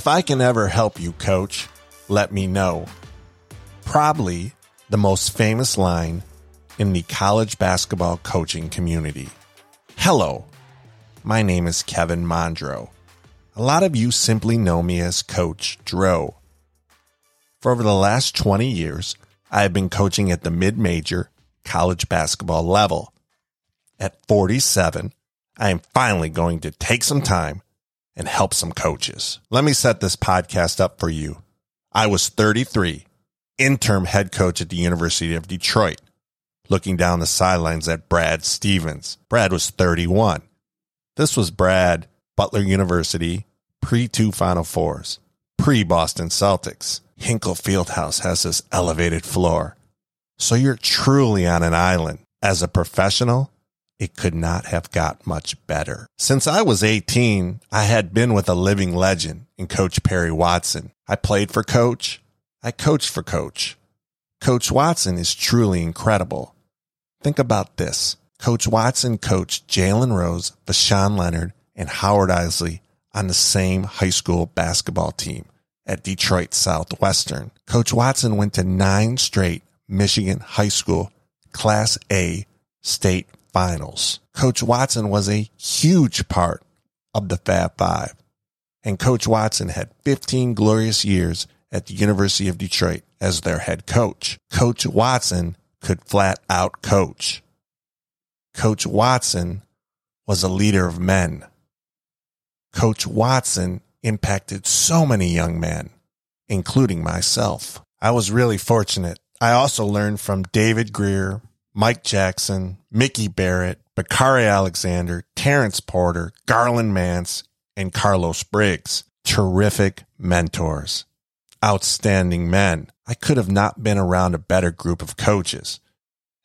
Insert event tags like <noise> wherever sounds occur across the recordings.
If I can ever help you, coach, let me know. Probably the most famous line in the college basketball coaching community. Hello, my name is Kevin Mondro. A lot of you simply know me as Coach Dro. For over the last 20 years, I have been coaching at the mid major college basketball level. At 47, I am finally going to take some time and help some coaches. Let me set this podcast up for you. I was 33, interim head coach at the University of Detroit, looking down the sidelines at Brad Stevens. Brad was 31. This was Brad, Butler University, pre two Final Fours, pre Boston Celtics. Hinkle Fieldhouse has this elevated floor. So you're truly on an island. As a professional, it could not have got much better. Since I was 18, I had been with a living legend in Coach Perry Watson. I played for Coach. I coached for Coach. Coach Watson is truly incredible. Think about this. Coach Watson coached Jalen Rose, Voshon Lenard, and Howard Eisley on the same high school basketball team at Detroit Southwestern. Coach Watson went to nine straight Michigan high school Class A state finals. Coach Watson was a huge part of the Fab Five. And Coach Watson had 15 glorious years at the University of Detroit as their head coach. Coach Watson could flat out coach. Coach Watson was a leader of men. Coach Watson impacted so many young men, including myself. I was really fortunate. I also learned from David Grier, Mike Jackson, Mickey Barrett, Bakari Alexander, Terrence Porter, Garland Mance, and Carlos Briggs. Terrific mentors. Outstanding men. I could have not been around a better group of coaches.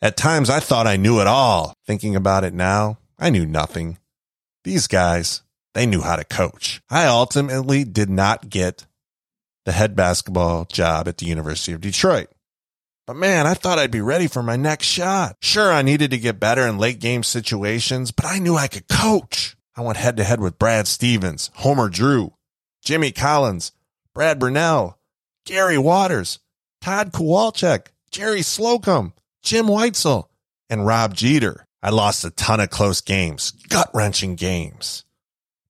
At times I thought I knew it all. Thinking about it now, I knew nothing. These guys, they knew how to coach. I ultimately did not get the head basketball job at the University of Detroit. But man, I thought I'd be ready for my next shot. Sure, I needed to get better in late game situations, but I knew I could coach. I went head to head with Brad Stevens, Homer Drew, Jimmy Collins, Brad Brownell, Gary Waters, Todd Kowalczyk, Jerry Slocum, Jim Whitesell, and Rob Jeter. I lost a ton of close games, gut wrenching games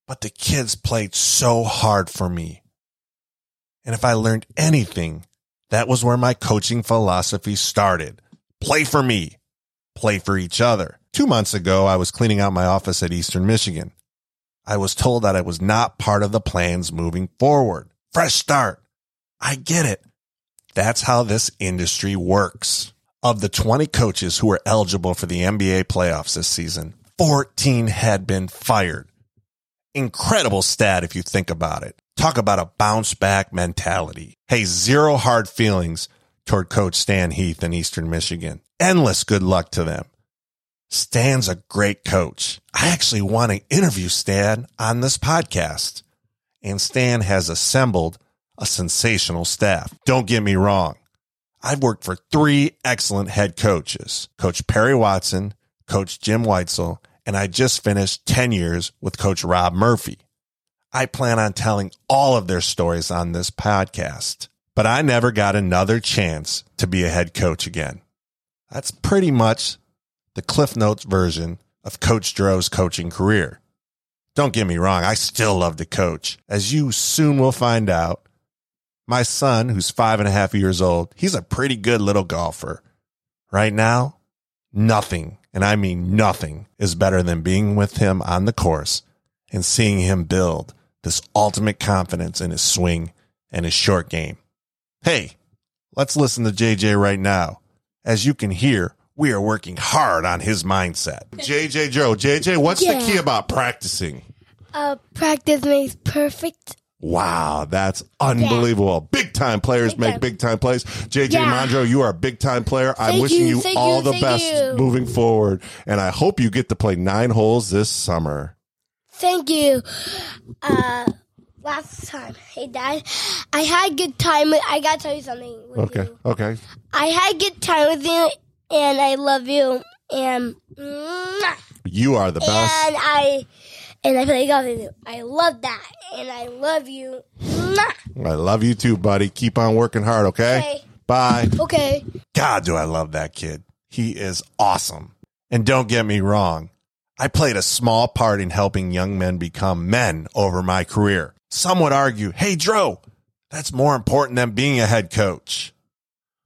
but the kids played so hard for me. And if I learned anything, that was where my coaching philosophy started. Play for me, play for each other. Two months ago, I was cleaning out my office at Eastern Michigan. I was told that I was not part of the plans moving forward. Fresh start. I get it. That's how this industry works. Of the 20 coaches who were eligible for the NBA playoffs this season, 14 had been fired incredible stat if you think about it. Talk about a bounce back mentality. Hey, zero hard feelings toward Coach Stan Heath in Eastern Michigan. Endless good luck to them. Stan's a great coach. I actually want to interview Stan on this podcast. And Stan has assembled a sensational staff. Don't get me wrong. I've worked for three excellent head coaches Coach Perry Watson, Coach Jim Whitesell, and I just finished 10 years with Coach Rob Murphy. I plan on telling all of their stories on this podcast, but I never got another chance to be a head coach again. That's pretty much the Cliff Notes version of Coach Dro's coaching career. Don't get me wrong, I still love to coach. As you soon will find out, my son, who's five and a half years old, he's a pretty good little golfer. Right now, nothing and I mean nothing, is better than being with him on the course and seeing him build this ultimate confidence in his swing and his short game. Hey, let's listen to JJ right now. As you can hear, we are working hard on his mindset. <laughs> JJ Joe, JJ, what's yeah. the key about practicing? Uh, practice makes perfect. Wow, that's unbelievable. Yeah. Big time players big make time. big time plays. JJ yeah. Mondro, you are a big time player. I'm wishing you, you all you, the best you. moving forward. And I hope you get to play nine holes this summer. Thank you. Uh, last time, hey dad, I had good time. I gotta tell you something. okay. You. Okay. I had good time with you, and I love you. And you are the best. And I and I play golf with you. I love that, and I love you. I love you too, buddy. Keep on working hard, okay? Okay. Bye. Okay. God, do I love that kid. He is awesome. And don't get me wrong. I played a small part in helping young men become men over my career. Some would argue, hey, Dro, that's more important than being a head coach.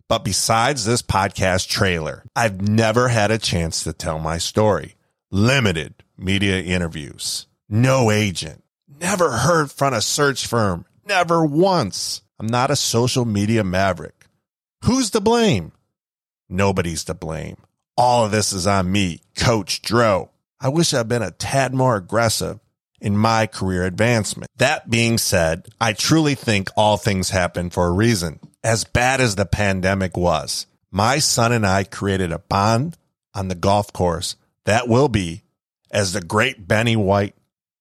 But besides this podcast trailer, I've never had a chance to tell my story. Limited media interviews, no agent, never heard from a search firm, never once. I'm not a social media maverick. Who's to blame? Nobody's to blame. All of this is on me, Coach Dro. I wish I'd been a tad more aggressive in my career advancement. That being said, I truly think all things happen for a reason. As bad as the pandemic was, my son and I created a bond on the golf course that will be, as the great Benny White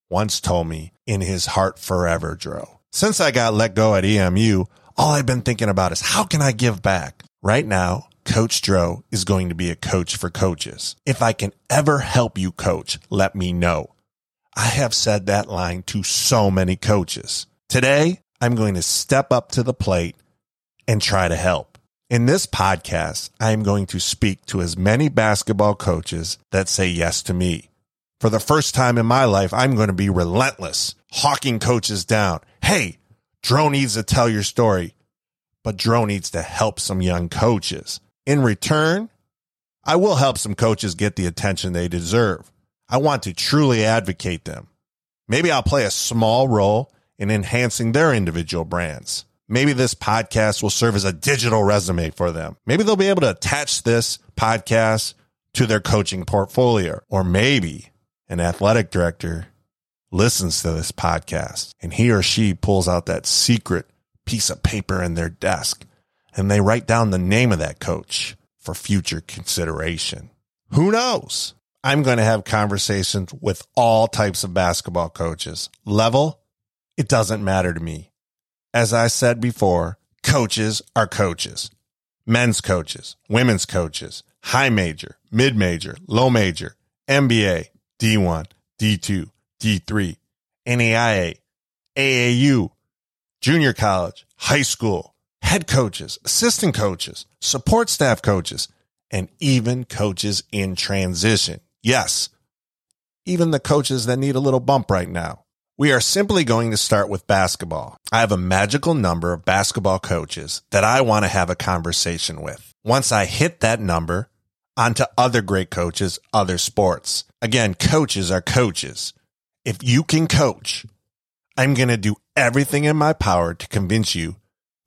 once told me, in his heart forever, Dro. Since I got let go at EMU, all I've been thinking about is how can I give back? Right now, Coach Dro is going to be a coach for coaches. If I can ever help you coach, let me know. I have said that line to so many coaches. Today, I'm going to step up to the plate and try to help. In this podcast, I am going to speak to as many basketball coaches that say yes to me. For the first time in my life, I'm going to be relentless, hawking coaches down. Hey, Dro needs to tell your story, but Dro needs to help some young coaches. In return, I will help some coaches get the attention they deserve. I want to truly advocate them. Maybe I'll play a small role in enhancing their individual brands. Maybe this podcast will serve as a digital resume for them. Maybe they'll be able to attach this podcast to their coaching portfolio. Or maybe an athletic director listens to this podcast and he or she pulls out that secret piece of paper in their desk and they write down the name of that coach for future consideration. Who knows? I'm going to have conversations with all types of basketball coaches. Level, it doesn't matter to me. As I said before, coaches are coaches. Men's coaches, women's coaches, high major, mid major, low major, NBA, D1, D2, D3, NAIA, AAU, junior college, high school, head coaches, assistant coaches, support staff coaches, and even coaches in transition. Yes, even the coaches that need a little bump right now. We are simply going to start with basketball. I have a magical number of basketball coaches that I want to have a conversation with. Once I hit that number, onto other great coaches, other sports. Again, coaches are coaches. If you can coach, I'm going to do everything in my power to convince you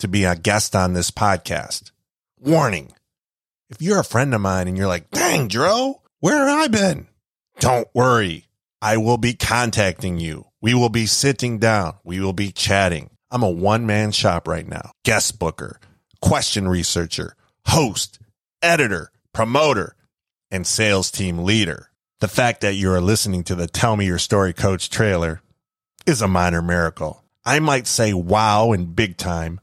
to be a guest on this podcast. Warning. If you're a friend of mine and you're like, dang, Dro, where have I been? Don't worry. I will be contacting you. We will be sitting down. We will be chatting. I'm a one man shop right now. Guest booker, question researcher, host, editor, promoter, and sales team leader. The fact that you are listening to the Tell Me Your Story Coach trailer is a minor miracle. I might say wow and big time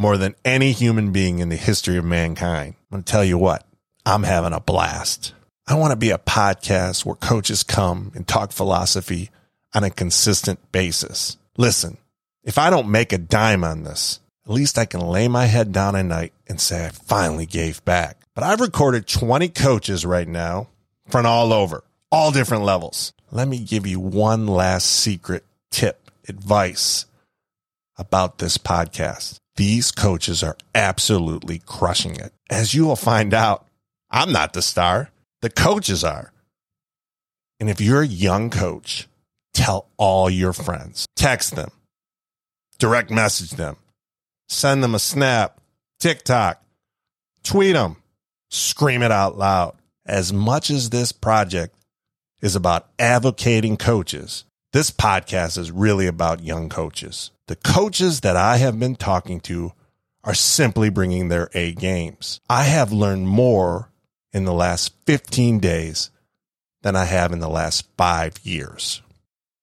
more than any human being in the history of mankind. I'm going to tell you what, I'm having a blast. I want to be a podcast where coaches come and talk philosophy on a consistent basis. Listen, if I don't make a dime on this, at least I can lay my head down at night and say I finally gave back. But I've recorded 20 coaches right now from all over, all different levels. Let me give you one last secret tip, advice about this podcast. These coaches are absolutely crushing it. As you will find out, I'm not the star. The coaches are. And if you're a young coach, tell all your friends, text them, direct message them, send them a snap, TikTok, tweet them, scream it out loud. As much as this project is about advocating coaches, this podcast is really about young coaches. The coaches that I have been talking to are simply bringing their A games. I have learned more in the last 15 days than I have in the last five years.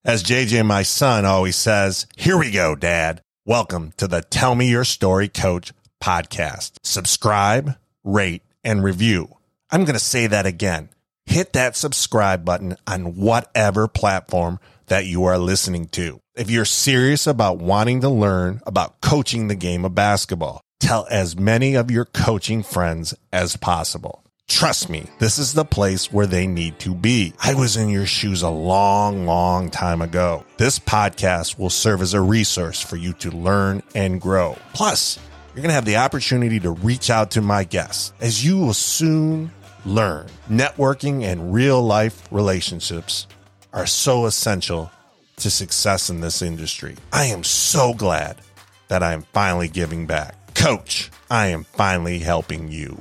As JJ, my son, always says, here we go, dad. Welcome to the Tell Me Your Story Coach podcast. Subscribe, rate, and review. I'm going to say that again. Hit that subscribe button on whatever platform that you are listening to. If you're serious about wanting to learn about coaching the game of basketball, tell as many of your coaching friends as possible. Trust me, this is the place where they need to be. I was in your shoes a long, long time ago. This podcast will serve as a resource for you to learn and grow. Plus, you're going to have the opportunity to reach out to my guests as you will soon learn. Networking and real life relationships are so essential to success in this industry. I am so glad that I am finally giving back. Coach, I am finally helping you.